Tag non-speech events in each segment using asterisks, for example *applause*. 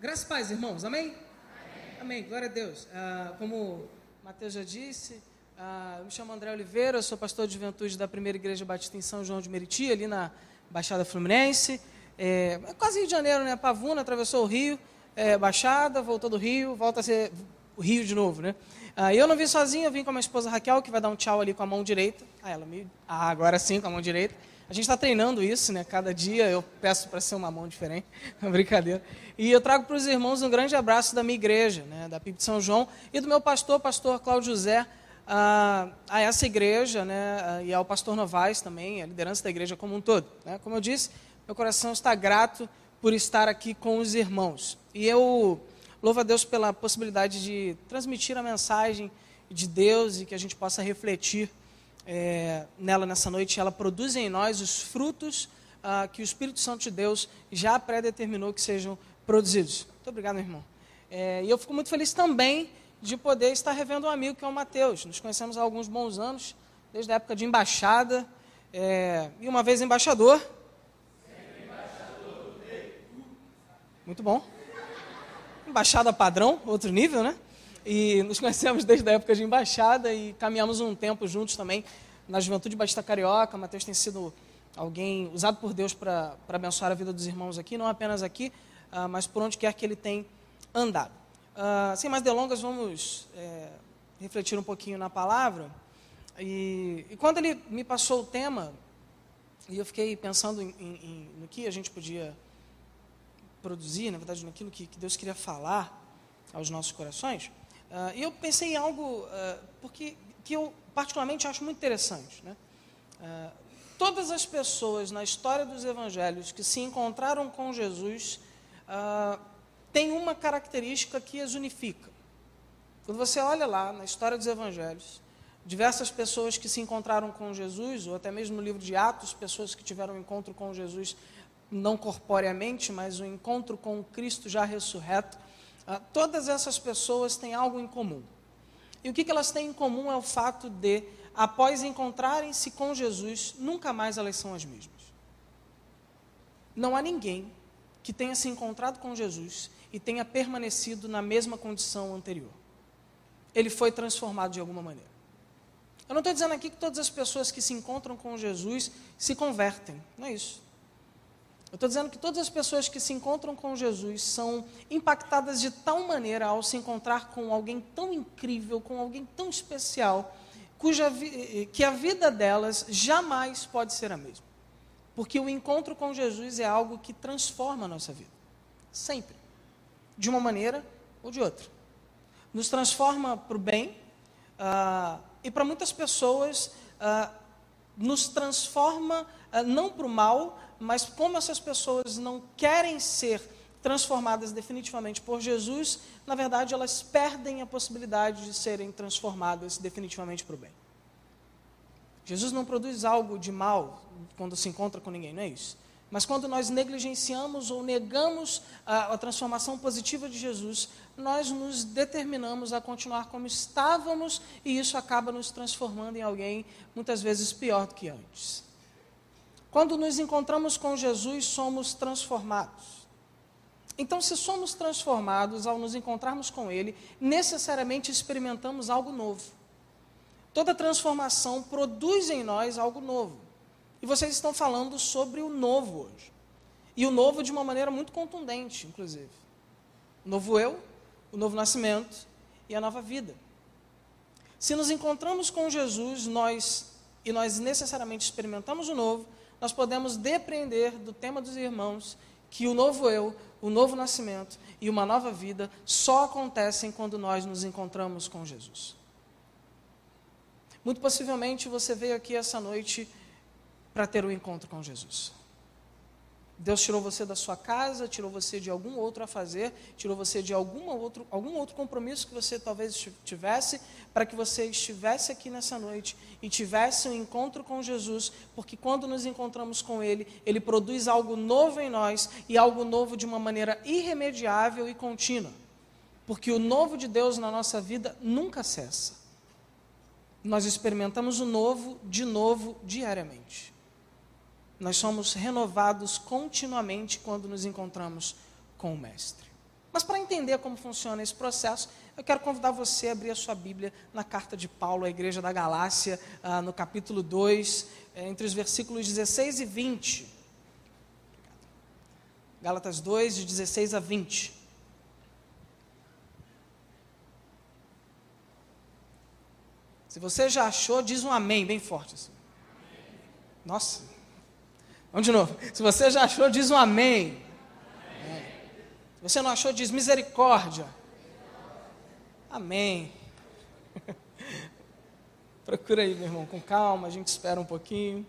Graças e paz, irmãos. Amém? Amém. Amém. Glória a Deus. Ah, como Mateus já disse, ah, eu me chamo André Oliveira, sou pastor de juventude da Primeira Igreja Batista em São João de Meriti, ali na Baixada Fluminense. É, é quase Rio de Janeiro, né? Pavuna, atravessou o Rio, é, Baixada, voltou do Rio, volta a ser o Rio de novo, né? Ah, eu não vim sozinho, eu vim com a minha esposa Raquel, que vai dar um tchau ali com a mão direita. Ah, ela me... ah agora sim, com a mão direita. A gente está treinando isso, né? Cada dia eu peço para ser uma mão diferente. *laughs* brincadeira. E eu trago para os irmãos um grande abraço da minha igreja, né? da PIB de São João, e do meu pastor, pastor Cláudio José, a, a essa igreja, né? e ao pastor Novaes também, a liderança da igreja como um todo. Né? Como eu disse, meu coração está grato por estar aqui com os irmãos. E eu louvo a Deus pela possibilidade de transmitir a mensagem de Deus e que a gente possa refletir é, nela nessa noite, ela produz em nós os frutos ah, que o Espírito Santo de Deus já predeterminou que sejam produzidos. Muito obrigado, meu irmão. É, e eu fico muito feliz também de poder estar revendo um amigo que é o Mateus. Nos conhecemos há alguns bons anos, desde a época de embaixada, é, e uma vez embaixador. Muito bom. Embaixada padrão, outro nível, né? E nos conhecemos desde a época de embaixada e caminhamos um tempo juntos também na Juventude Batista Carioca. Mateus tem sido alguém usado por Deus para abençoar a vida dos irmãos aqui, não apenas aqui, uh, mas por onde quer que ele tem andado. Uh, sem mais delongas, vamos é, refletir um pouquinho na palavra. E, e, quando ele me passou o tema, e eu fiquei pensando em, em, em, no que a gente podia produzir, na verdade, naquilo que, que Deus queria falar aos nossos corações, Uh, e eu pensei em algo uh, porque, que eu particularmente acho muito interessante. Né? Uh, todas as pessoas na história dos evangelhos que se encontraram com Jesus têm uma característica que as unifica. Quando você olha lá na história dos evangelhos, diversas pessoas que se encontraram com Jesus, ou até mesmo no livro de Atos, pessoas que tiveram um encontro com Jesus não corporeamente, mas um encontro com Cristo já ressurreto, ah, todas essas pessoas têm algo em comum. E o que, que elas têm em comum é o fato de, após encontrarem-se com Jesus, nunca mais elas são as mesmas. Não há ninguém que tenha se encontrado com Jesus e tenha permanecido na mesma condição anterior. Ele foi transformado de alguma maneira. Eu não estou dizendo aqui que todas as pessoas que se encontram com Jesus se convertem, não é isso. Eu estou dizendo que todas as pessoas que se encontram com Jesus são impactadas de tal maneira ao se encontrar com alguém tão incrível, com alguém tão especial, cuja que a vida delas jamais pode ser a mesma. Porque o encontro com Jesus é algo que transforma a nossa vida. Sempre. De uma maneira ou de outra. Nos transforma para o bem, uh, e para muitas pessoas, uh, nos transforma não para o mal, mas como essas pessoas não querem ser transformadas definitivamente por Jesus, na verdade elas perdem a possibilidade de serem transformadas definitivamente para o bem. Jesus não produz algo de mal quando se encontra com ninguém, não é isso? Mas quando nós negligenciamos ou negamos a, a, transformação positiva de Jesus, nós nos determinamos a continuar como estávamos e isso acaba nos transformando em alguém muitas vezes pior do que antes. Quando nos encontramos com Jesus, somos transformados. Então, se somos transformados ao nos encontrarmos com Ele, necessariamente experimentamos algo novo. Toda transformação produz em nós algo novo. E vocês estão falando sobre o novo hoje. E o novo de uma maneira muito contundente, inclusive. O novo eu, o novo nascimento e a nova vida. Se nos encontramos com Jesus, nós e nós necessariamente experimentamos o novo, nós podemos depreender do tema dos irmãos que o novo eu, o novo nascimento e uma nova vida só acontecem quando nós nos encontramos com Jesus. Muito possivelmente você veio aqui essa noite para ter um encontro com Jesus. Deus tirou você da sua casa, tirou você de algum outro a fazer, tirou você de alguma outro, algum outro compromisso que você talvez tivesse, para que você estivesse aqui nessa noite e tivesse um encontro com Jesus, porque quando nos encontramos com Ele, Ele produz algo novo em nós e algo novo de uma maneira irremediável e contínua. Porque o novo de Deus na nossa vida nunca cessa. Nós experimentamos o novo de novo diariamente. Nós somos renovados continuamente quando nos encontramos com o Mestre. Mas para entender como funciona esse processo, eu quero convidar você a abrir a sua Bíblia na carta de Paulo à igreja da Galácia, ah, no capítulo 2, eh, entre os versículos 16 e 20. Gálatas 2, de 16 a 20. Se você já achou, diz um amém bem forte. Assim. Nossa. Vamos de novo. Se você já achou, diz um amém. amém. Se você não achou, diz misericórdia. Amém. *laughs* Procura aí, meu irmão, com calma, a gente espera um pouquinho.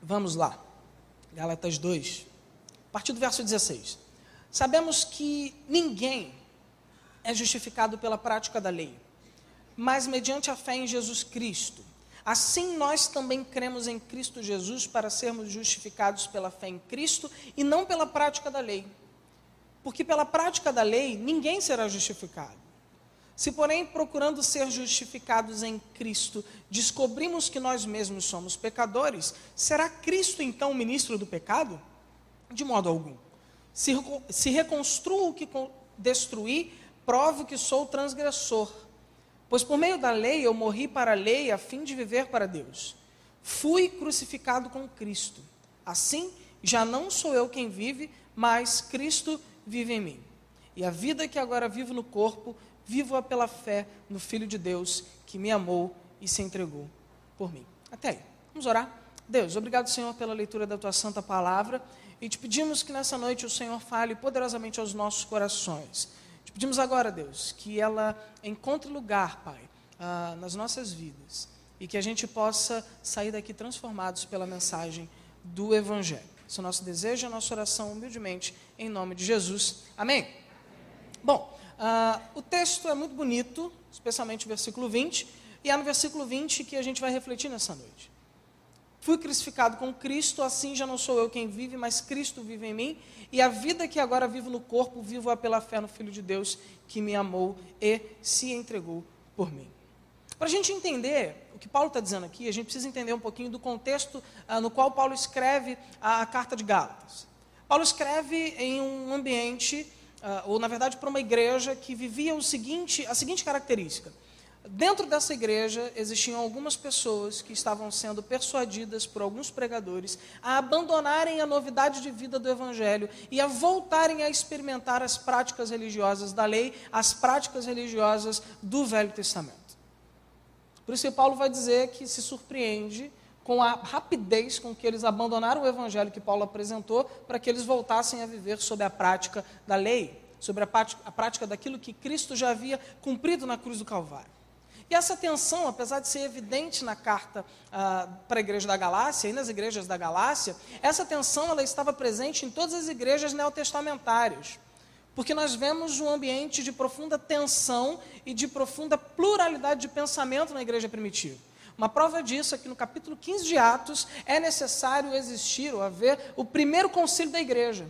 Vamos lá. Gálatas 2, a partir do verso 16. Sabemos que ninguém é justificado pela prática da lei, mas mediante a fé em Jesus Cristo. Assim nós também cremos em Cristo Jesus para sermos justificados pela fé em Cristo e não pela prática da lei. Porque pela prática da lei ninguém será justificado. Se, porém, procurando ser justificados em Cristo, descobrimos que nós mesmos somos pecadores, será Cristo então o ministro do pecado? De modo algum. Se, se reconstruo o que destruí, provo que sou transgressor. Pois por meio da lei eu morri para a lei a fim de viver para Deus. Fui crucificado com Cristo. Assim, já não sou eu quem vive, mas Cristo vive em mim. E a vida que agora vivo no corpo, vivo-a pela fé no Filho de Deus, que me amou e se entregou por mim. Até aí. Vamos orar? Deus, obrigado, Senhor, pela leitura da tua santa palavra. E te pedimos que nessa noite o Senhor fale poderosamente aos nossos corações. Te pedimos agora, Deus, que ela encontre lugar, Pai, ah, nas nossas vidas. E que a gente possa sair daqui transformados pela mensagem do Evangelho. Esse é o nosso desejo, a nossa oração, humildemente, em nome de Jesus. Amém? Bom, ah, o texto é muito bonito, especialmente o versículo 20. E é no versículo 20 que a gente vai refletir nessa noite. Fui crucificado com Cristo, assim já não sou eu quem vive, mas Cristo vive em mim. E a vida que agora vivo no corpo, vivo-a pela fé no Filho de Deus, que me amou e se entregou por mim. Para a gente entender o que Paulo está dizendo aqui, a gente precisa entender um pouquinho do contexto ah, no qual Paulo escreve a, a, carta de Gálatas. Paulo escreve em um ambiente, ah, ou na verdade para uma igreja que vivia o seguinte, a seguinte característica Dentro dessa igreja existiam algumas pessoas que estavam sendo persuadidas por alguns pregadores a abandonarem a novidade de vida do Evangelho e a voltarem a experimentar as práticas religiosas da lei, as práticas religiosas do Velho Testamento. Por isso que Paulo vai dizer que se surpreende com a rapidez com que eles abandonaram o Evangelho que Paulo apresentou para que eles voltassem a viver sob a prática da lei, sobre a prática, a prática daquilo que Cristo já havia cumprido na cruz do Calvário. E essa tensão, apesar de ser evidente na carta ah, para a igreja da Galácia e nas igrejas da Galácia, essa tensão ela estava presente em todas as igrejas neotestamentárias. Porque nós vemos um ambiente de profunda tensão e de profunda pluralidade de pensamento na igreja primitiva. Uma prova disso é que no capítulo 15 de Atos é necessário existir ou haver o primeiro concílio da igreja.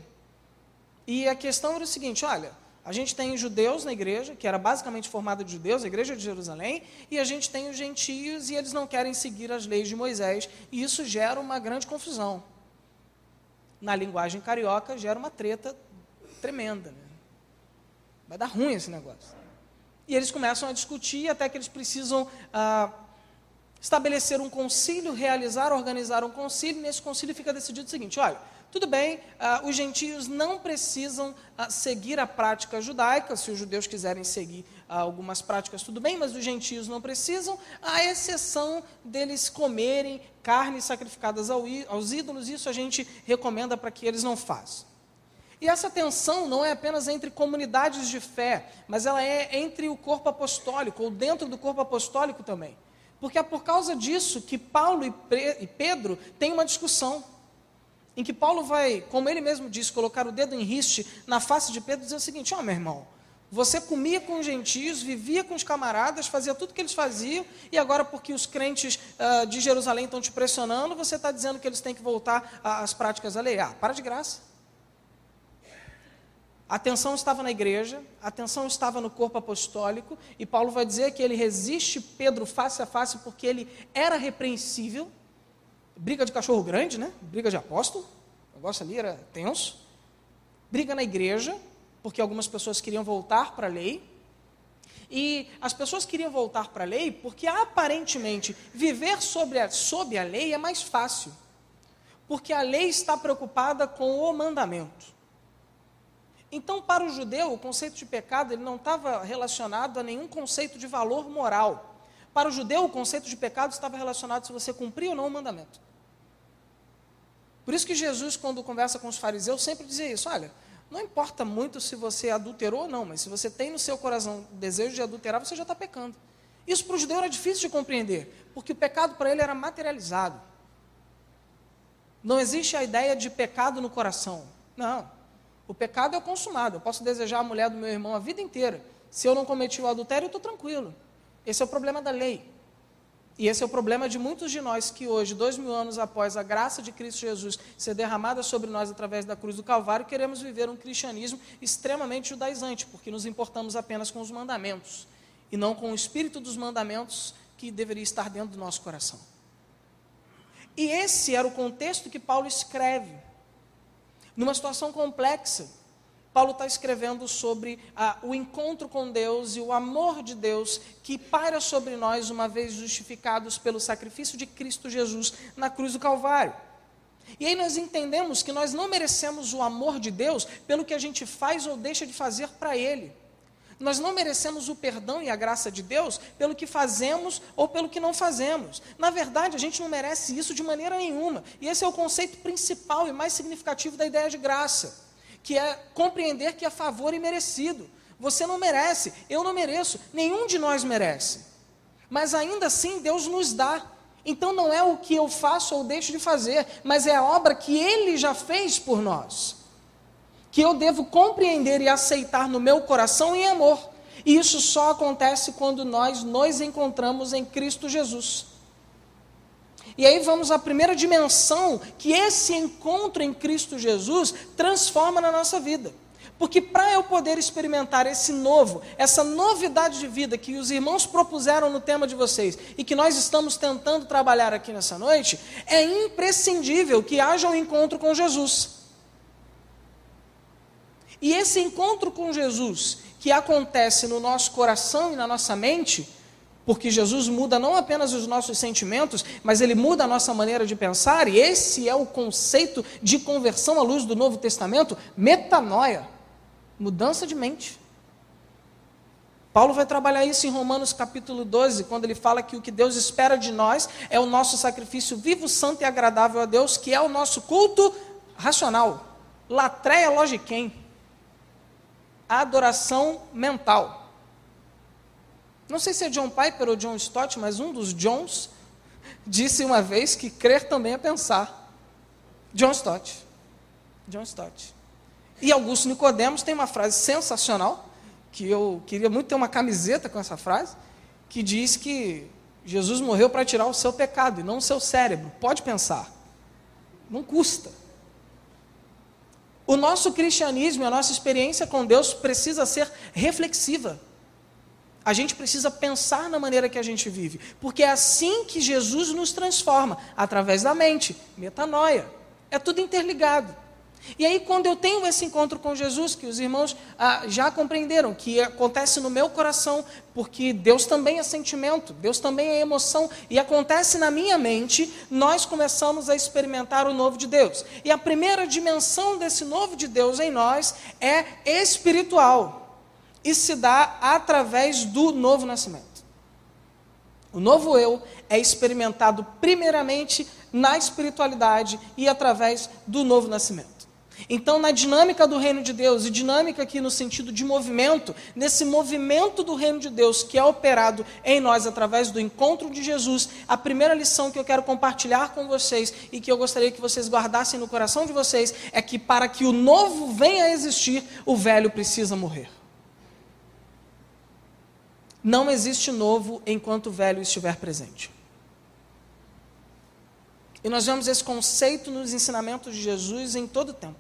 E a questão era o seguinte: olha, a gente tem judeus na igreja, que era basicamente formada de judeus, a igreja de Jerusalém, e a gente tem os gentios e eles não querem seguir as leis de Moisés, e isso gera uma grande confusão. Na linguagem carioca, gera uma treta tremenda. Né? Vai dar ruim esse negócio. E eles começam a discutir até que eles precisam ah, estabelecer um concílio, realizar, organizar um concílio, e nesse concílio fica decidido o seguinte: olha tudo bem, uh, os gentios não precisam uh, seguir a prática judaica, se os judeus quiserem seguir uh, algumas práticas, tudo bem, mas os gentios não precisam, à exceção deles comerem carnes sacrificadas ao, aos ídolos, isso a gente recomenda para que eles não façam. E essa tensão não é apenas entre comunidades de fé, mas ela é entre o corpo apostólico, ou dentro do corpo apostólico também. Porque é por causa disso que Paulo e Pedro têm uma discussão em que Paulo vai, como ele mesmo diz, colocar o dedo em riste na face de Pedro dizer o seguinte: ó oh, meu irmão, você comia com os gentios, vivia com os camaradas, fazia tudo o que eles faziam, e agora, porque os crentes uh, de Jerusalém estão te pressionando, você está dizendo que eles têm que voltar às práticas da lei. Ah, para de graça. A atenção estava na igreja, a atenção estava no corpo apostólico, e Paulo vai dizer que ele resiste Pedro face a face porque ele era repreensível briga de cachorro grande, né? Briga de apóstolo. O negócio ali era tenso. Briga na igreja, porque algumas pessoas queriam voltar para a lei. E as pessoas queriam voltar para a lei porque aparentemente viver sobre a, sob a lei é mais fácil. Porque a lei está preocupada com o mandamento. Então, para o judeu, o conceito de pecado ele não estava relacionado a nenhum conceito de valor moral. Para o judeu, o conceito de pecado estava relacionado se você cumprir ou não o mandamento. Por isso que Jesus, quando conversa com os fariseus, sempre dizia isso: olha, não importa muito se você adulterou ou não, mas se você tem no seu coração o desejo de adulterar, você já está pecando. Isso para o judeu era difícil de compreender, porque o pecado para ele era materializado. Não existe a ideia de pecado no coração. Não. O pecado é consumado. Eu posso desejar a mulher do meu irmão a vida inteira. Se eu não cometi o adultério, eu estou tranquilo. Esse é o problema da lei. E esse é o problema de muitos de nós que hoje, dois mil anos após a graça de Cristo Jesus ser derramada sobre nós através da cruz do Calvário, queremos viver um cristianismo extremamente judaizante, porque nos importamos apenas com os mandamentos e não com o espírito dos mandamentos que deveria estar dentro do nosso coração. E esse era o contexto que Paulo escreve, numa situação complexa Paulo está escrevendo sobre ah, o encontro com Deus e o amor de Deus que paira sobre nós uma vez justificados pelo sacrifício de Cristo Jesus na cruz do Calvário. E aí nós entendemos que nós não merecemos o amor de Deus pelo que a gente faz ou deixa de fazer para Ele. Nós não merecemos o perdão e a graça de Deus pelo que fazemos ou pelo que não fazemos. Na verdade, a gente não merece isso de maneira nenhuma. E esse é o conceito principal e mais significativo da ideia de graça que é compreender que é favor imerecido. Você não merece, eu não mereço, nenhum de nós merece. Mas ainda assim Deus nos dá. Então não é o que eu faço ou deixo de fazer, mas é a obra que Ele já fez por nós. Que eu devo compreender e aceitar no meu coração em amor. E isso só acontece quando nós nos encontramos em Cristo Jesus. E aí vamos à primeira dimensão que esse encontro em Cristo Jesus transforma na nossa vida. Porque para eu poder experimentar esse novo, essa novidade de vida que os irmãos propuseram no tema de vocês e que nós estamos tentando trabalhar aqui nessa noite, é imprescindível que haja um encontro com Jesus. E esse encontro com Jesus, que acontece no nosso coração e na nossa mente, porque Jesus muda não apenas os nossos sentimentos, mas ele muda a nossa maneira de pensar, e esse é o conceito de conversão à luz do Novo Testamento, metanoia, mudança de mente. Paulo vai trabalhar isso em Romanos capítulo 12, quando ele fala que o que Deus espera de nós é o nosso sacrifício vivo, santo e agradável a Deus, que é o nosso culto racional, latreia logiquem, adoração mental. Não sei se é John Piper ou John Stott, mas um dos Johns disse uma vez que crer também é pensar. John Stott. John Stott. E Augusto Nicodemos tem uma frase sensacional, que eu queria muito ter uma camiseta com essa frase, que diz que Jesus morreu para tirar o seu pecado e não o seu cérebro. Pode pensar. Não custa. O nosso cristianismo, a nossa experiência com Deus precisa ser reflexiva. A gente precisa pensar na maneira que a gente vive, porque é assim que Jesus nos transforma, através da mente, metanoia. É tudo interligado. E aí, quando eu tenho esse encontro com Jesus, que os irmãos ah, já compreenderam, que acontece no meu coração, porque Deus também é sentimento, Deus também é emoção, e acontece na minha mente, nós começamos a experimentar o novo de Deus. E a primeira dimensão desse novo de Deus em nós é espiritual e se dá através do novo nascimento. O novo eu é experimentado primeiramente na espiritualidade e através do novo nascimento. Então, na dinâmica do reino de Deus, e dinâmica aqui no sentido de movimento, nesse movimento do reino de Deus que é operado em nós através do encontro de Jesus, a primeira lição que eu quero compartilhar com vocês e que eu gostaria que vocês guardassem no coração de vocês é que para que o novo venha a existir, o velho precisa morrer. Não existe novo enquanto o velho estiver presente. E nós vemos esse conceito nos ensinamentos de Jesus em todo o tempo.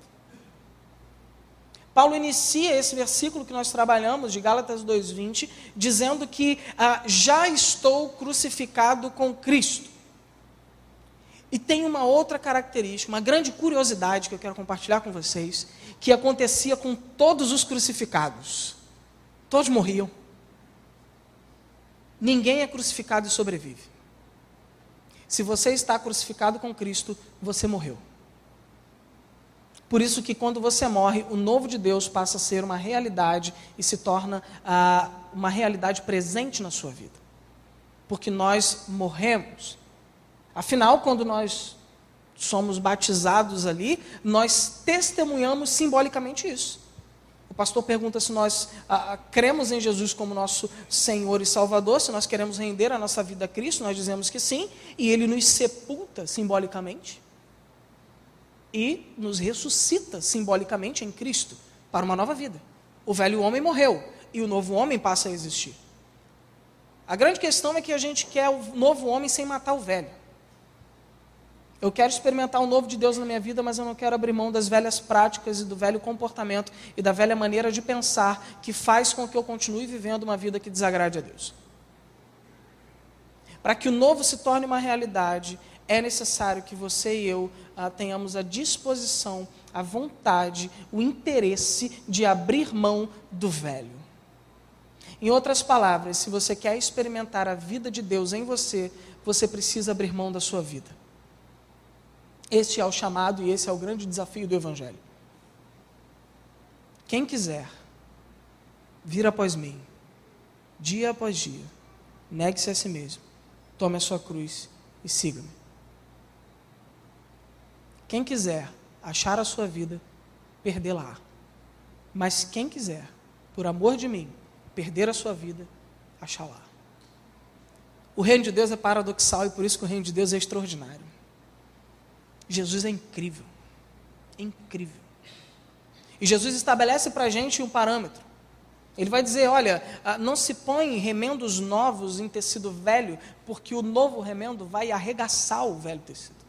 Paulo inicia esse versículo que nós trabalhamos, de Gálatas 2,20, dizendo que ah, já estou crucificado com Cristo. E tem uma outra característica, uma grande curiosidade que eu quero compartilhar com vocês, que acontecia com todos os crucificados. Todos morriam. Ninguém é crucificado e sobrevive. Se você está crucificado com Cristo, você morreu. Por isso que quando você morre, o novo de Deus passa a ser uma realidade e se torna ah, uma realidade presente na sua vida. Porque nós morremos. Afinal, quando nós somos batizados ali, nós testemunhamos simbolicamente isso. O pastor pergunta se nós ah, cremos em Jesus como nosso Senhor e Salvador, se nós queremos render a nossa vida a Cristo, nós dizemos que sim, e ele nos sepulta simbolicamente e nos ressuscita simbolicamente em Cristo para uma nova vida. O velho homem morreu e o novo homem passa a existir. A grande questão é que a gente quer o novo homem sem matar o velho. Eu quero experimentar o novo de Deus na minha vida, mas eu não quero abrir mão das velhas práticas e do velho comportamento e da velha maneira de pensar que faz com que eu continue vivendo uma vida que desagrade a Deus. Para que o novo se torne uma realidade, é necessário que você e eu ah, tenhamos a disposição, a vontade, o interesse de abrir mão do velho. Em outras palavras, se você quer experimentar a vida de Deus em você, você precisa abrir mão da sua vida. Este é o chamado e esse é o grande desafio do Evangelho. Quem quiser vir após mim, dia após dia, negue-se a si mesmo, tome a sua cruz e siga-me. Quem quiser achar a sua vida, perdê-la. Mas quem quiser, por amor de mim, perder a sua vida, achá-la. O reino de Deus é paradoxal e por isso que o reino de Deus é extraordinário. Jesus é incrível. É incrível. E Jesus estabelece para a gente um parâmetro. Ele vai dizer: olha, ah, não se põe remendos novos em tecido velho, porque o novo remendo vai arregaçar o velho tecido.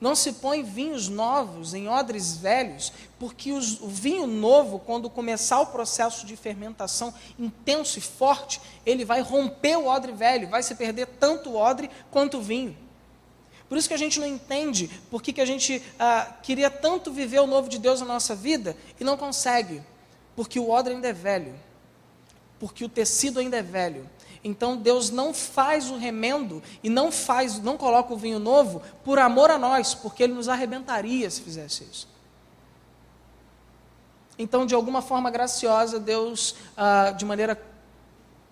Não se põe vinhos novos em odres velhos, porque os, o vinho novo, quando começar o processo de fermentação intenso e forte, ele vai romper o odre velho, vai se perder tanto o odre quanto o vinho. Por isso que a gente não entende por que, que a gente ah, queria tanto viver o novo de Deus na nossa vida e não consegue, porque o odre ainda é velho, porque o tecido ainda é velho, então Deus não faz o remendo e não faz, não coloca o vinho novo por amor a nós, porque ele nos arrebentaria se fizesse isso. Então, de alguma forma graciosa, Deus, ah, de maneira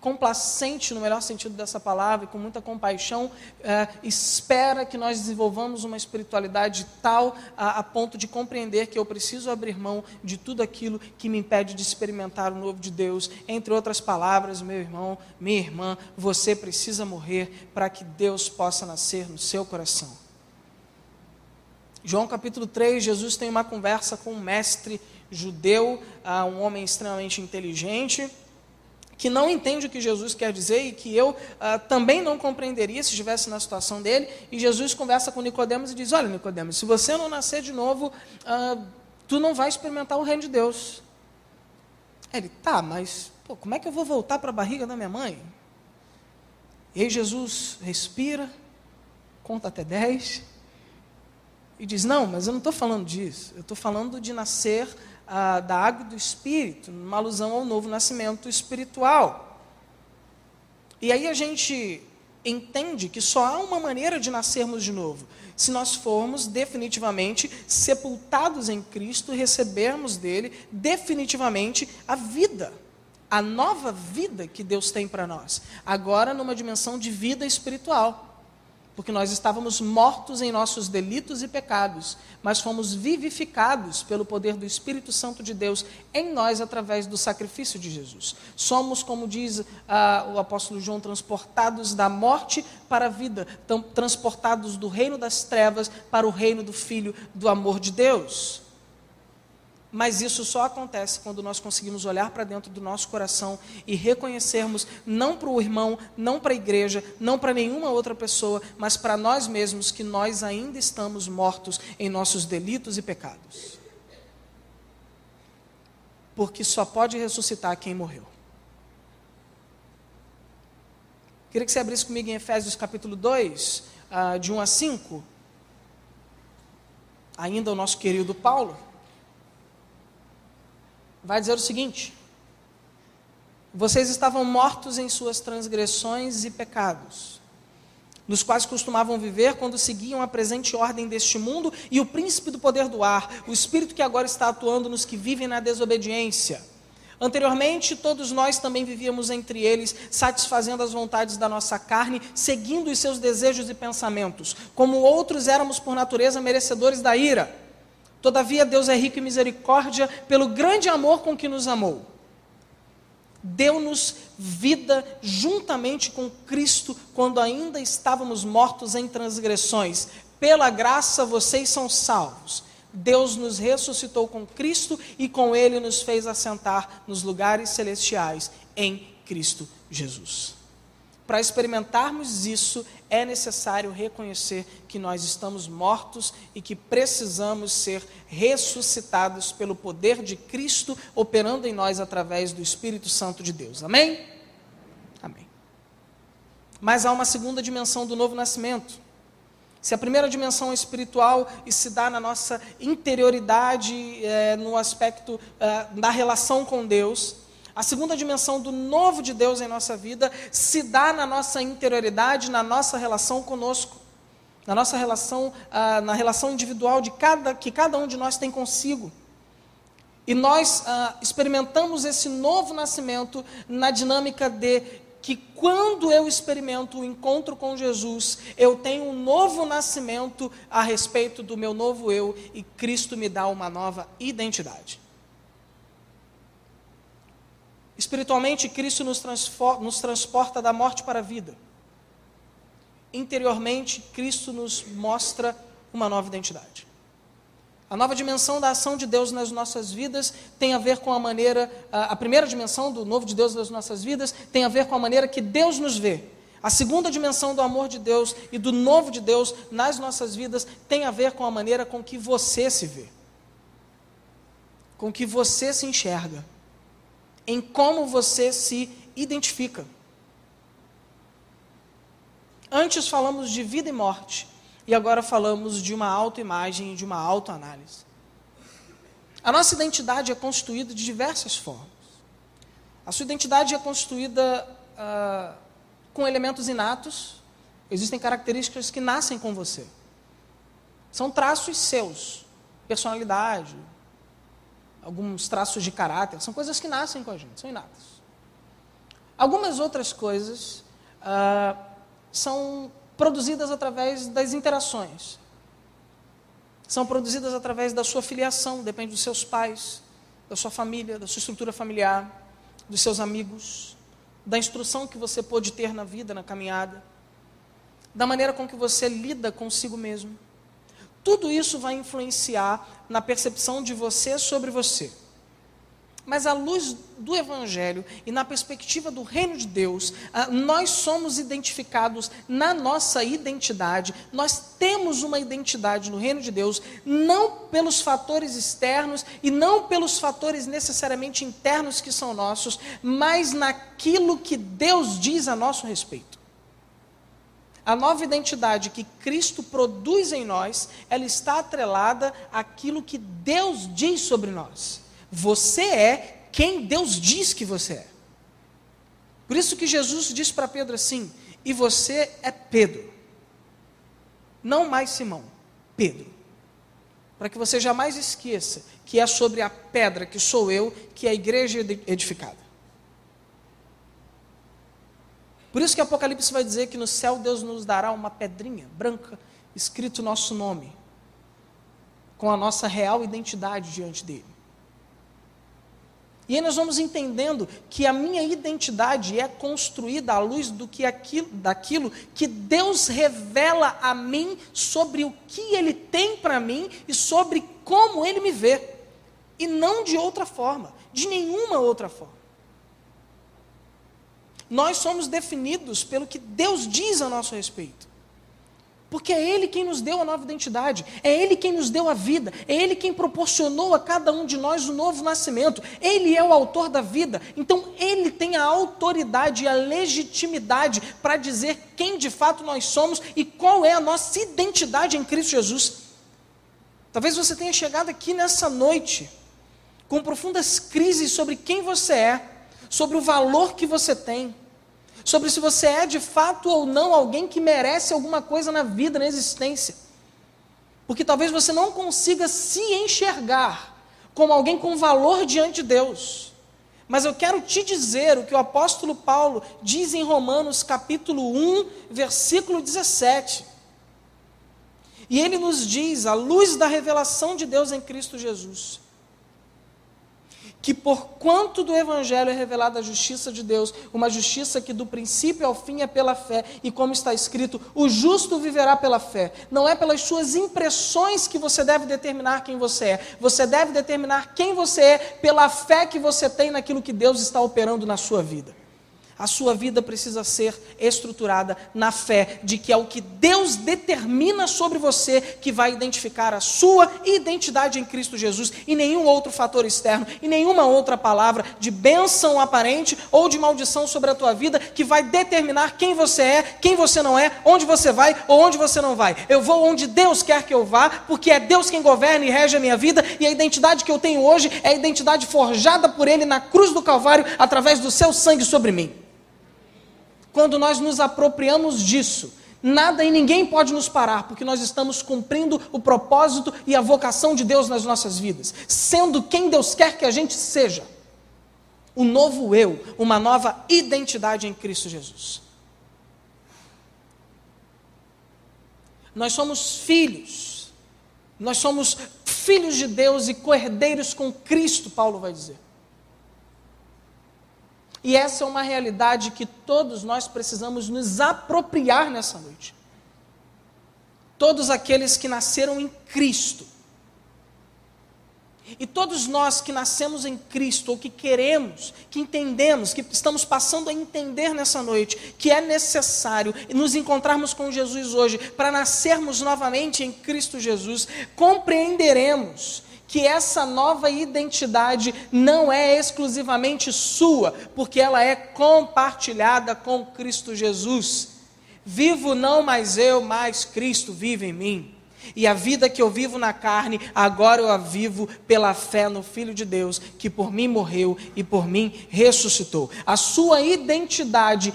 complacente, no melhor sentido dessa palavra, e com muita compaixão, é, espera que nós desenvolvamos uma espiritualidade tal a, a, ponto de compreender que eu preciso abrir mão de tudo aquilo que me impede de experimentar o novo de Deus. Entre outras palavras, meu irmão, minha irmã, você precisa morrer para que Deus possa nascer no seu coração. João capítulo 3, Jesus tem uma conversa com um mestre judeu, ah, um homem extremamente inteligente que não entende o que Jesus quer dizer e que eu ah, também não compreenderia se estivesse na situação dele. E Jesus conversa com Nicodemos e diz: Olha, Nicodemos, se você não nascer de novo, ah, tu não vai experimentar o reino de Deus. Ele, tá, mas pô, como é que eu vou voltar para a barriga da minha mãe? E aí Jesus respira, conta até dez e diz: Não, mas eu não estou falando disso. Eu estou falando de nascer da água do Espírito, numa alusão ao novo nascimento espiritual. E aí a gente entende que só há uma maneira de nascermos de novo, se nós formos definitivamente sepultados em Cristo, recebermos dele definitivamente a vida, a nova vida que Deus tem para nós, agora numa dimensão de vida espiritual porque nós estávamos mortos em nossos delitos e pecados, mas fomos vivificados pelo poder do Espírito Santo de Deus em nós através do sacrifício de Jesus. Somos, como diz ah, o apóstolo João, transportados da morte para a vida, transportados do reino das trevas para o reino do Filho do amor de Deus. Mas isso só acontece quando nós conseguimos olhar para dentro do nosso coração e reconhecermos, não para o irmão, não para a igreja, não para nenhuma outra pessoa, mas para nós mesmos, que nós ainda estamos mortos em nossos delitos e pecados. Porque só pode ressuscitar quem morreu. Queria que você abrisse comigo em Efésios capítulo 2, ah, de 1 a 5. ainda o nosso querido Paulo, vai dizer o seguinte: Vocês estavam mortos em suas transgressões e pecados, nos quais costumavam viver quando seguiam a presente ordem deste mundo e o príncipe do poder do ar, o espírito que agora está atuando nos que vivem na desobediência. Anteriormente, todos nós também vivíamos entre eles, satisfazendo as vontades da nossa carne, seguindo os seus desejos e pensamentos. Como outros éramos por natureza merecedores da ira. Todavia, Deus é rico em misericórdia pelo grande amor com que nos amou. Deu-nos vida juntamente com Cristo quando ainda estávamos mortos em transgressões. Pela graça vocês são salvos Deus nos ressuscitou com Cristo e com Ele nos fez assentar nos lugares celestiais em Cristo Jesus. Para experimentarmos isso, é necessário reconhecer que nós estamos mortos e que precisamos ser ressuscitados pelo poder de Cristo operando em nós através do Espírito Santo de Deus. Amém? Amém. Mas há uma segunda dimensão do novo nascimento se a primeira dimensão é espiritual e se dá na nossa interioridade, é, no aspecto é, da relação com Deus, a segunda dimensão do novo de Deus em nossa vida se dá na nossa interioridade, na nossa relação conosco, na nossa relação, ah, na relação individual de cada, que cada um de nós tem consigo. E nós ah, experimentamos esse novo nascimento na dinâmica de que quando eu experimento o encontro com Jesus, eu tenho um novo nascimento a respeito do meu novo eu e Cristo me dá uma nova identidade. Espiritualmente, Cristo nos, nos transporta da morte para a vida. Interiormente, Cristo nos mostra uma nova identidade. A nova dimensão da ação de Deus nas nossas vidas tem a ver com a maneira, a, primeira dimensão do novo de Deus nas nossas vidas tem a ver com a maneira que Deus nos vê. A segunda dimensão do amor de Deus e do novo de Deus nas nossas vidas tem a ver com a maneira com que você se vê, com que você se enxerga, em como você se identifica. Antes falamos de vida e morte, e agora falamos de uma autoimagem e de uma autoanálise. A nossa identidade é constituída de diversas formas. A sua identidade é constituída uh, com elementos inatos, existem características que nascem com você. São traços seus, personalidade, alguns traços de caráter, são coisas que nascem com a gente, são inatas. Algumas outras coisas uh, são produzidas através das interações. São produzidas através da sua filiação, depende dos seus pais, da sua família, da sua estrutura familiar, dos seus amigos, da instrução que você pôde ter na vida, na caminhada, da maneira com que você lida consigo mesmo. Tudo isso vai influenciar na percepção de você sobre você. Mas à luz do Evangelho e na perspectiva do reino de Deus, ah, nós somos identificados na nossa identidade, nós temos uma identidade no reino de Deus, não pelos fatores externos e não pelos fatores necessariamente internos que são nossos, mas naquilo que Deus diz a nosso respeito. A nova identidade que Cristo produz em nós, ela está atrelada àquilo que Deus diz sobre nós. Você é quem Deus diz que você é. Por isso que Jesus disse para Pedro assim: e você é Pedro. Não mais Simão, Pedro. Para que você jamais esqueça que é sobre a pedra que sou eu que a igreja é edificada. Por isso que Apocalipse vai dizer que no céu Deus nos dará uma pedrinha branca, escrito nosso nome, com a nossa real identidade diante dele. E aí nós vamos entendendo que a minha identidade é construída à luz do que aquilo, daquilo que Deus revela a mim sobre o que Ele tem para mim e sobre como Ele me vê. E não de outra forma, de nenhuma outra forma. Nós somos definidos pelo que Deus diz a nosso respeito. Porque é Ele quem nos deu a nova identidade, é Ele quem nos deu a vida, é Ele quem proporcionou a cada um de nós o novo nascimento. Ele é o autor da vida, então Ele tem a autoridade e a legitimidade para dizer quem de fato nós somos e qual é a nossa identidade em Cristo Jesus. Talvez você tenha chegado aqui nessa noite com profundas crises sobre quem você é, sobre o valor que você tem, sobre se você é de fato ou não alguém que merece alguma coisa na vida, na existência. Porque talvez você não consiga se enxergar como alguém com valor diante de Deus. Mas eu quero te dizer o que o apóstolo Paulo diz em Romanos capítulo 1, versículo 17. E ele nos diz, à luz da revelação de Deus em Cristo Jesus, que por quanto do Evangelho é revelada a justiça de Deus, uma justiça que do princípio ao fim é pela fé, e como está escrito, o justo viverá pela fé. Não é pelas suas impressões que você deve determinar quem você é, você deve determinar quem você é pela fé que você tem naquilo que Deus está operando na sua vida. A sua vida precisa ser estruturada na fé de que é o que Deus determina sobre você que vai identificar a sua identidade em Cristo Jesus e nenhum outro fator externo e nenhuma outra palavra de bênção aparente ou de maldição sobre a tua vida que vai determinar quem você é, quem você não é, onde você vai ou onde você não vai. Eu vou onde Deus quer que eu vá, porque é Deus quem governa e rege a minha vida e a identidade que eu tenho hoje é a identidade forjada por Ele na cruz do Calvário através do seu sangue sobre mim. Quando nós nos apropriamos disso, nada e ninguém pode nos parar, porque nós estamos cumprindo o propósito e a vocação de Deus nas nossas vidas, sendo quem Deus quer que a gente seja. O novo eu, uma nova identidade em Cristo Jesus. Nós somos filhos, nós somos filhos de Deus e cordeiros com Cristo, Paulo vai dizer. E essa é uma realidade que todos nós precisamos nos apropriar nessa noite. Todos aqueles que nasceram em Cristo. E todos nós que nascemos em Cristo, ou que queremos, que entendemos, que estamos passando a entender nessa noite, que é necessário nos encontrarmos com Jesus hoje, para nascermos novamente em Cristo Jesus, compreenderemos que essa nova identidade não é exclusivamente sua, porque ela é compartilhada com Cristo Jesus. Vivo não mais eu, mas Cristo vive em mim. E a vida que eu vivo na carne, agora eu a vivo pela fé no Filho de Deus, que por mim morreu e por mim ressuscitou. A sua identidade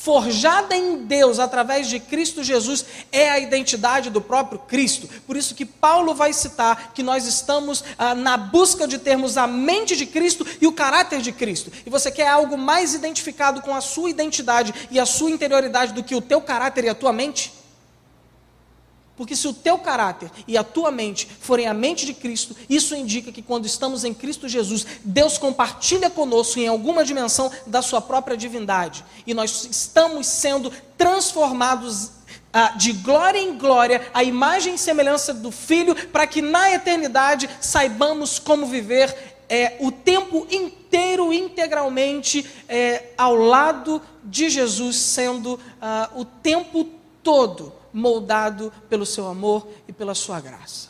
forjada em Deus através de Cristo Jesus é a identidade do próprio Cristo. Por isso que Paulo vai citar que nós estamos ah, na busca de termos a mente de Cristo e o caráter de Cristo. E você quer algo mais identificado com a sua identidade e a sua interioridade do que o teu caráter e a tua mente? Porque se o teu caráter e a tua mente forem a mente de Cristo, isso indica que quando estamos em Cristo Jesus, Deus compartilha conosco em alguma dimensão da sua própria divindade. E nós estamos sendo transformados ah, de glória em glória, a imagem e semelhança do Filho, para que na eternidade saibamos como viver é, o tempo inteiro, integralmente, é, ao lado de Jesus, sendo ah, o tempo todo moldado pelo seu amor e pela sua graça.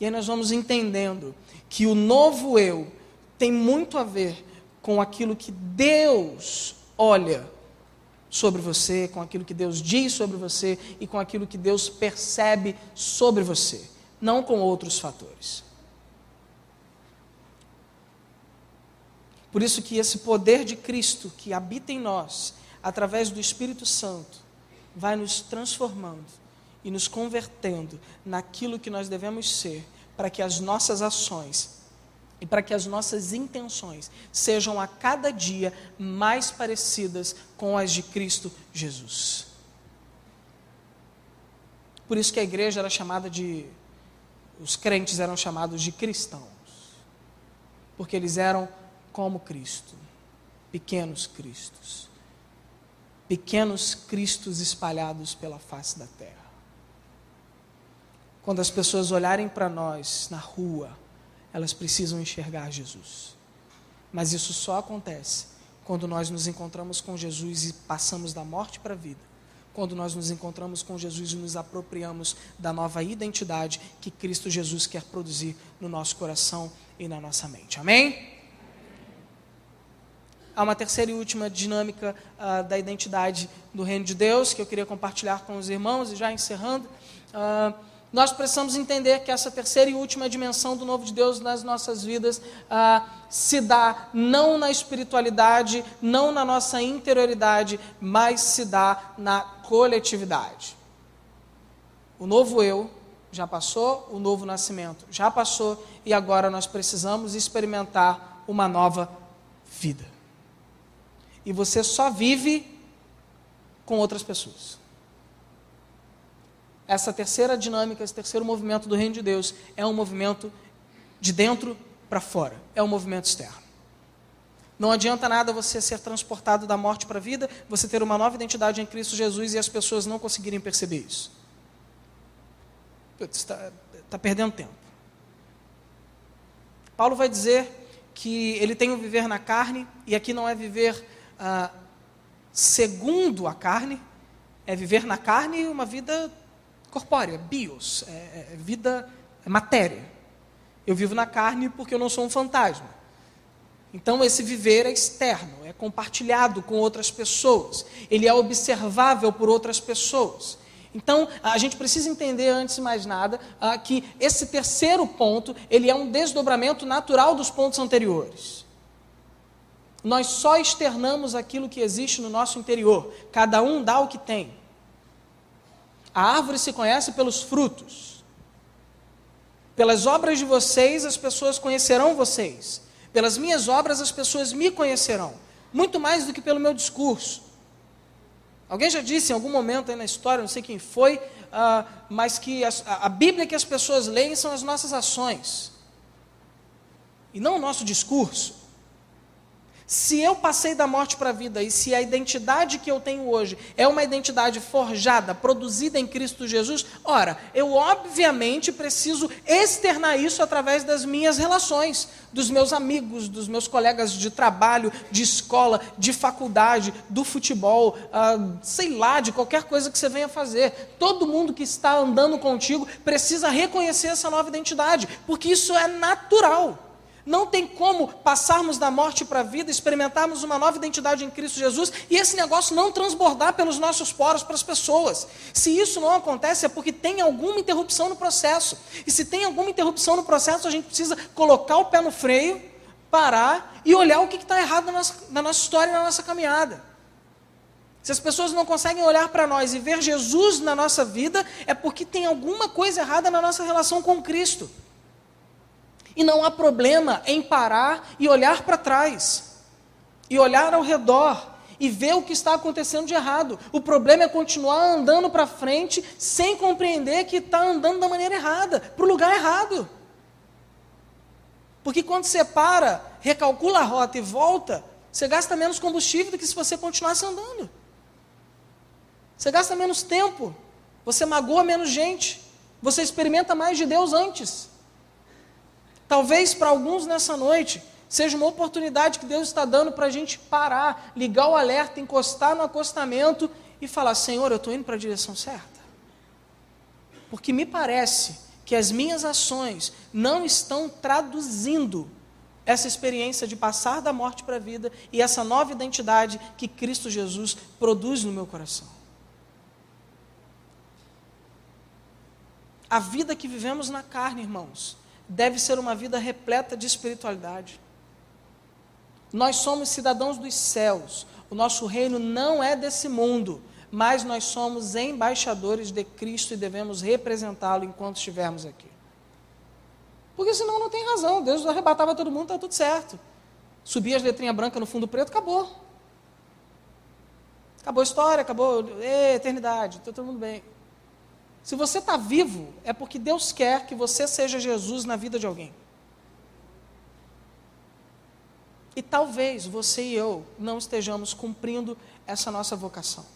E aí nós vamos entendendo que o novo eu tem muito a ver com aquilo que Deus olha sobre você, com aquilo que Deus diz sobre você e com aquilo que Deus percebe sobre você, não com outros fatores. Por isso que esse poder de Cristo que habita em nós, através do Espírito Santo, vai nos transformando e nos convertendo naquilo que nós devemos ser, para que as nossas ações e para que as nossas intenções sejam a cada dia mais parecidas com as de Cristo Jesus. Por isso que a igreja era chamada de. Os crentes eram chamados de cristãos, porque eles eram como Cristo, pequenos Cristos pequenos cristos espalhados pela face da terra. Quando as pessoas olharem para nós na rua, elas precisam enxergar Jesus. Mas isso só acontece quando nós nos encontramos com Jesus e passamos da morte para a vida. Quando nós nos encontramos com Jesus e nos apropriamos da nova identidade que Cristo Jesus quer produzir no nosso coração e na nossa mente. Amém? Há uma terceira e última dinâmica uh, da identidade do reino de Deus que eu queria compartilhar com os irmãos e já encerrando. Uh, nós precisamos entender que essa terceira e última dimensão do novo de Deus nas nossas vidas ah, se dá não na espiritualidade, não na nossa interioridade, mas se dá na coletividade. O novo eu já passou, o novo nascimento já passou e agora nós precisamos experimentar uma nova vida. E você só vive com outras pessoas. Essa terceira dinâmica, esse terceiro movimento do reino de Deus é um movimento de dentro para fora, é um movimento externo. Não adianta nada você ser transportado da morte para a vida, você ter uma nova identidade em Cristo Jesus e as pessoas não conseguirem perceber isso. Está tá perdendo tempo. Paulo vai dizer que ele tem o viver na carne, e aqui não é viver ah, segundo a carne, é viver na carne uma vida corpórea, bios, é, é, é vida, é matéria. Eu vivo na carne porque eu não sou um fantasma. Então, esse viver é externo, é compartilhado com outras pessoas, ele é observável por outras pessoas. Então, a gente precisa entender, antes de mais nada, ah, que esse terceiro ponto, ele é um desdobramento natural dos pontos anteriores. Nós só externamos aquilo que existe no nosso interior, cada um dá o que tem. A árvore se conhece pelos frutos. Pelas obras de vocês, as pessoas conhecerão vocês. Pelas minhas obras, as pessoas me conhecerão. Muito mais do que pelo meu discurso. Alguém já disse em algum momento aí na história, não sei quem foi, uh, mas que a, a Bíblia que as pessoas leem são as nossas ações. E não o nosso discurso. Se eu passei da morte para a vida e se a identidade que eu tenho hoje é uma identidade forjada, produzida em Cristo Jesus, ora, eu obviamente preciso externar isso através das minhas relações, dos meus amigos, dos meus colegas de trabalho, de escola, de faculdade, do futebol, ah, sei lá, de qualquer coisa que você venha fazer. Todo mundo que está andando contigo precisa reconhecer essa nova identidade, porque isso é natural. Não tem como passarmos da morte para a vida, experimentarmos uma nova identidade em Cristo Jesus e esse negócio não transbordar pelos nossos poros para as pessoas. Se isso não acontece, é porque tem alguma interrupção no processo. E se tem alguma interrupção no processo, a gente precisa colocar o pé no freio, parar e olhar o que está errado na nossa, na nossa história e na nossa caminhada. Se as pessoas não conseguem olhar para nós e ver Jesus na nossa vida, é porque tem alguma coisa errada na nossa relação com Cristo. E não há problema em parar e olhar para trás, e olhar ao redor, e ver o que está acontecendo de errado. O problema é continuar andando para frente sem compreender que está andando da maneira errada, para o lugar errado. Porque quando você para, recalcula a rota e volta, você gasta menos combustível do que se você continuasse andando. Você gasta menos tempo, você magoa menos gente, você experimenta mais de Deus antes. Talvez para alguns nessa noite seja uma oportunidade que Deus está dando para a gente parar, ligar o alerta, encostar no acostamento e falar: Senhor, eu estou indo para a direção certa. Porque me parece que as minhas ações não estão traduzindo essa experiência de passar da morte para a vida e essa nova identidade que Cristo Jesus produz no meu coração. A vida que vivemos na carne, irmãos, deve ser uma vida repleta de espiritualidade. Nós somos cidadãos dos céus. O nosso reino não é desse mundo, mas nós somos embaixadores de Cristo e devemos representá-lo enquanto estivermos aqui. Porque senão não tem razão. Deus arrebatava todo mundo, está tudo certo. Subia as letrinhas brancas no fundo preto, acabou. Acabou a história, acabou a eternidade, está todo mundo bem. Se você está vivo, é porque Deus quer que você seja Jesus na vida de alguém. E talvez você e eu não estejamos cumprindo essa nossa vocação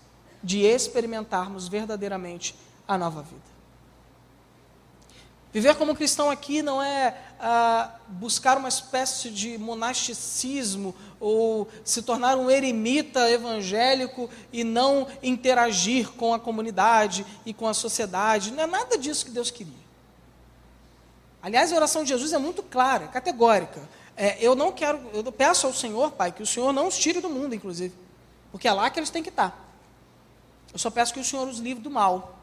de experimentarmos verdadeiramente a nova vida. Viver como cristão aqui não é ah, buscar uma espécie de monasticismo ou se tornar um eremita evangélico e não interagir com a comunidade e com a sociedade. Não é nada disso que Deus queria. Aliás, a oração de Jesus é muito clara, categórica. É, eu não quero, eu peço ao Senhor, Pai, que o Senhor não os tire do mundo, inclusive, porque é lá que eles têm que estar. Eu só peço que o Senhor os livre do mal,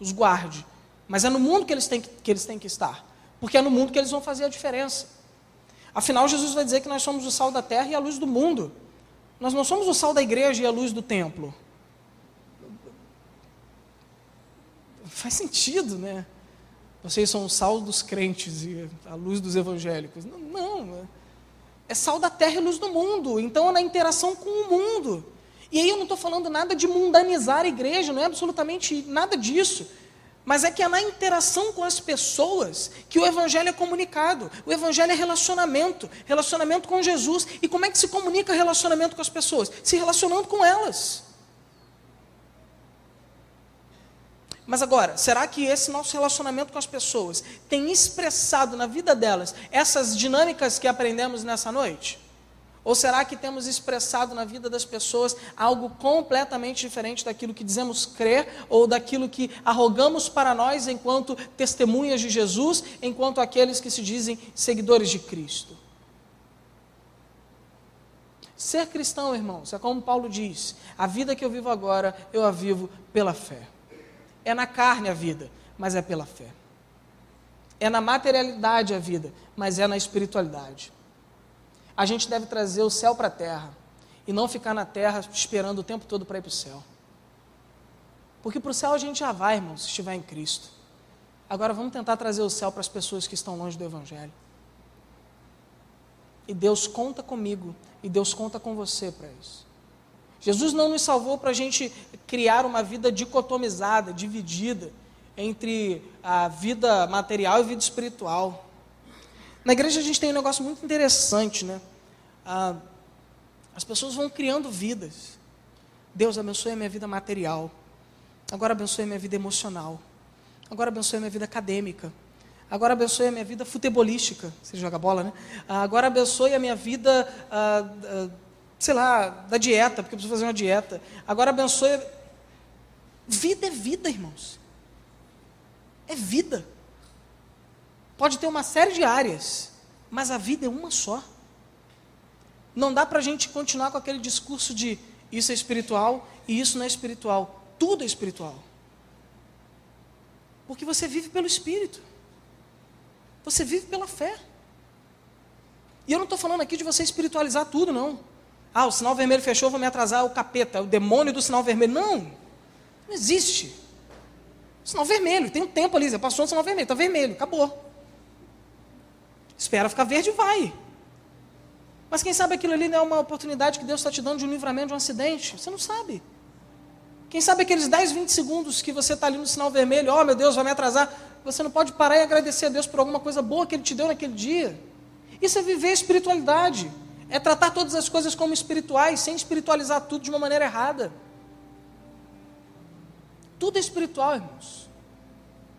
os guarde Mas é no mundo que eles têm que, que eles têm que estar. Porque é no mundo que eles vão fazer a diferença. Afinal, Jesus vai dizer que nós somos o sal da terra e a luz do mundo. Nós não somos o sal da igreja e a luz do templo. Faz sentido, né? Vocês são o sal dos crentes e a luz dos evangélicos. Não, não. É sal da terra e luz do mundo. Então é na interação com o mundo. E aí eu não estou falando nada de mundanizar a igreja, não é absolutamente nada disso. Mas é que é na interação com as pessoas que o Evangelho é comunicado. O Evangelho é relacionamento, relacionamento com Jesus. E como é que se comunica relacionamento com as pessoas? Se relacionando com elas. Mas agora, será que esse nosso relacionamento com as pessoas tem expressado na vida delas essas dinâmicas que aprendemos nessa noite? Ou será que temos expressado na vida das pessoas algo completamente diferente daquilo que dizemos crer ou daquilo que arrogamos para nós enquanto testemunhas de Jesus, enquanto aqueles que se dizem seguidores de Cristo? Ser cristão, irmãos, é como Paulo diz: a vida que eu vivo agora, eu a vivo pela fé. É na carne a vida, mas é pela fé. É na materialidade a vida, mas é na espiritualidade a gente deve trazer o céu para a terra e não ficar na terra esperando o tempo todo para ir para o céu. Porque para o céu a gente já vai, irmão, se estiver em Cristo. Agora vamos tentar trazer o céu para as pessoas que estão longe do Evangelho. E Deus conta comigo, e Deus conta com você para isso. Jesus não nos salvou para a gente criar uma vida dicotomizada, dividida entre a vida material e a vida espiritual. Na igreja a gente tem um negócio muito interessante, né? Ah, as pessoas vão criando vidas. Deus abençoe a minha vida material. Agora abençoe a minha vida emocional. Agora abençoe a minha vida acadêmica. Agora abençoe a minha vida futebolística. Você joga bola, né? Ah, agora abençoe a minha vida, ah, ah, sei lá, da dieta, porque eu preciso fazer uma dieta. Agora abençoe. Vida é vida, irmãos. É vida. Pode ter uma série de áreas, mas a vida é uma só. Não dá para a gente continuar com aquele discurso de isso é espiritual e isso não é espiritual. Tudo é espiritual. Porque você vive pelo Espírito. Você vive pela fé. E eu não estou falando aqui de você espiritualizar tudo, não. Ah, o sinal vermelho fechou, vou me atrasar, o capeta, o demônio do sinal vermelho. Não, não existe. Sinal vermelho, tem um tempo ali, passou o sinal vermelho, está vermelho, acabou. Espera ficar verde e vai. Mas quem sabe aquilo ali não é uma oportunidade que Deus está te dando de um livramento de um acidente? Você não sabe. Quem sabe aqueles 10, 20 segundos que você está ali no sinal vermelho, oh meu Deus, vai me atrasar. Você não pode parar e agradecer a Deus por alguma coisa boa que Ele te deu naquele dia. Isso é viver a espiritualidade. É tratar todas as coisas como espirituais, sem espiritualizar tudo de uma maneira errada. Tudo é espiritual, irmãos.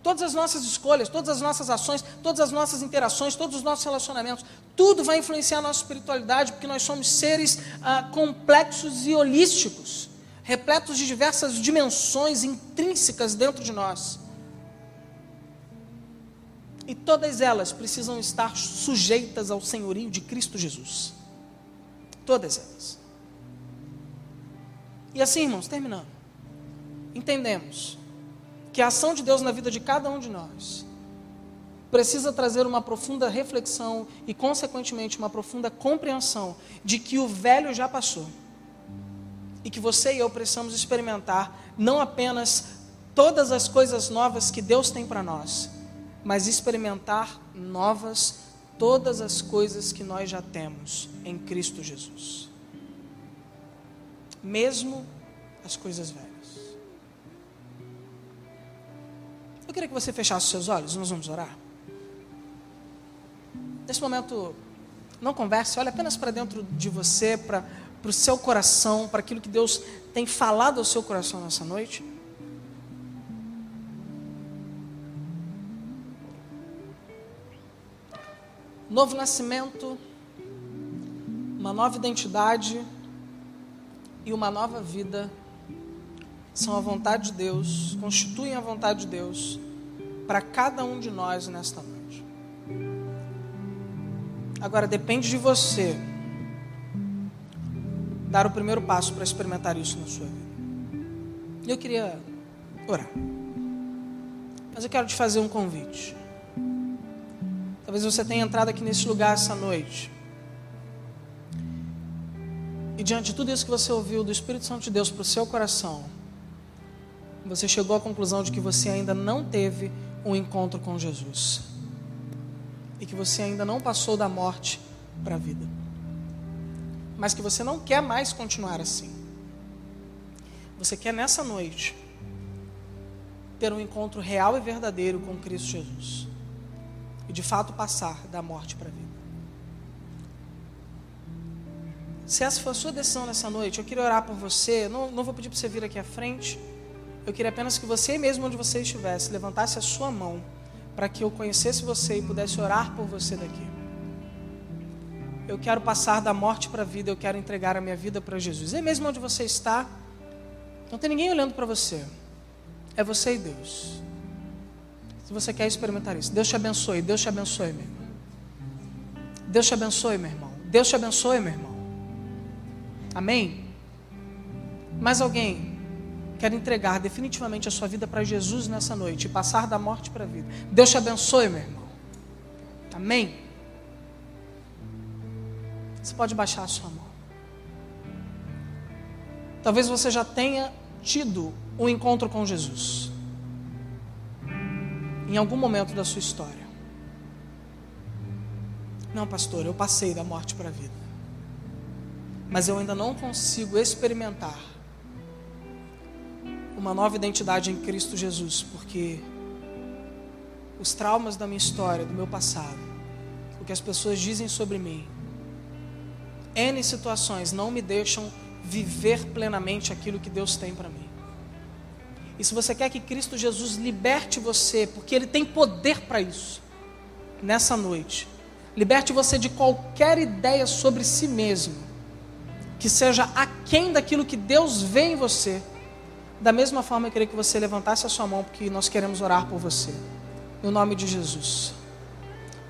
Todas as nossas escolhas, todas as nossas ações, todas as nossas interações, todos os nossos relacionamentos, tudo vai influenciar a nossa espiritualidade, porque nós somos seres ah, complexos e holísticos, repletos de diversas dimensões intrínsecas dentro de nós. E todas elas precisam estar sujeitas ao senhorio de Cristo Jesus. Todas elas. E assim, irmãos, terminando. Entendemos que a ação de Deus na vida de cada um de nós precisa trazer uma profunda reflexão e, consequentemente, uma profunda compreensão de que o velho já passou e que você e eu precisamos experimentar não apenas todas as coisas novas que Deus tem para nós, mas experimentar novas todas as coisas que nós já temos em Cristo Jesus. Mesmo as coisas velhas. Eu queria que você fechasse os seus olhos, nós vamos orar. Nesse momento, não converse, olhe apenas para dentro de você, para, para o seu coração, para aquilo que Deus tem falado ao seu coração nessa noite. Novo nascimento, uma nova identidade e uma nova vida são a vontade de Deus, constituem a vontade de Deus para cada um de nós nesta noite. Agora depende de você dar o primeiro passo para experimentar isso na sua vida. Eu queria orar. Mas eu quero te fazer um convite. Talvez você tenha entrado aqui nesse lugar essa noite. E diante de tudo isso que você ouviu do Espírito Santo de Deus para o seu coração, você chegou à conclusão de que você ainda não teve um encontro com Jesus. E que você ainda não passou da morte para a vida. Mas que você não quer mais continuar assim. Você quer nessa noite ter um encontro real e verdadeiro com Cristo Jesus. E de fato passar da morte para a vida. Se essa for a sua decisão nessa noite, eu queria orar por você. Não, não vou pedir para você vir aqui à frente. Eu queria apenas que você, mesmo onde você estivesse, levantasse a sua mão para que eu conhecesse você e pudesse orar por você daqui. Eu quero passar da morte para a vida, eu quero entregar a minha vida para Jesus. E mesmo onde você está, não tem ninguém olhando para você. É você e Deus. Se você quer experimentar isso, Deus te abençoe, Deus te abençoe, meu irmão. Deus te abençoe, meu irmão. Deus te abençoe, meu irmão. Amém? Mais alguém quer entregar definitivamente a sua vida para Jesus nessa noite e passar da morte para a vida. Deus te abençoe, meu irmão. Amém? Você pode baixar a sua mão. Talvez você já tenha tido um encontro com Jesus. Em algum momento da sua história. Não, pastor, eu passei da morte para a vida. Mas eu ainda não consigo experimentar uma nova identidade em Cristo Jesus, porque os traumas da minha história, do meu passado, o que as pessoas dizem sobre mim, N situações não me deixam viver plenamente aquilo que Deus tem para mim. E se você quer que Cristo Jesus liberte você, porque Ele tem poder para isso, nessa noite, liberte você de qualquer ideia sobre si mesmo, que seja aquém daquilo que Deus vê em você da mesma forma, eu queria que você levantasse a sua mão, porque nós queremos orar por você. No nome de Jesus.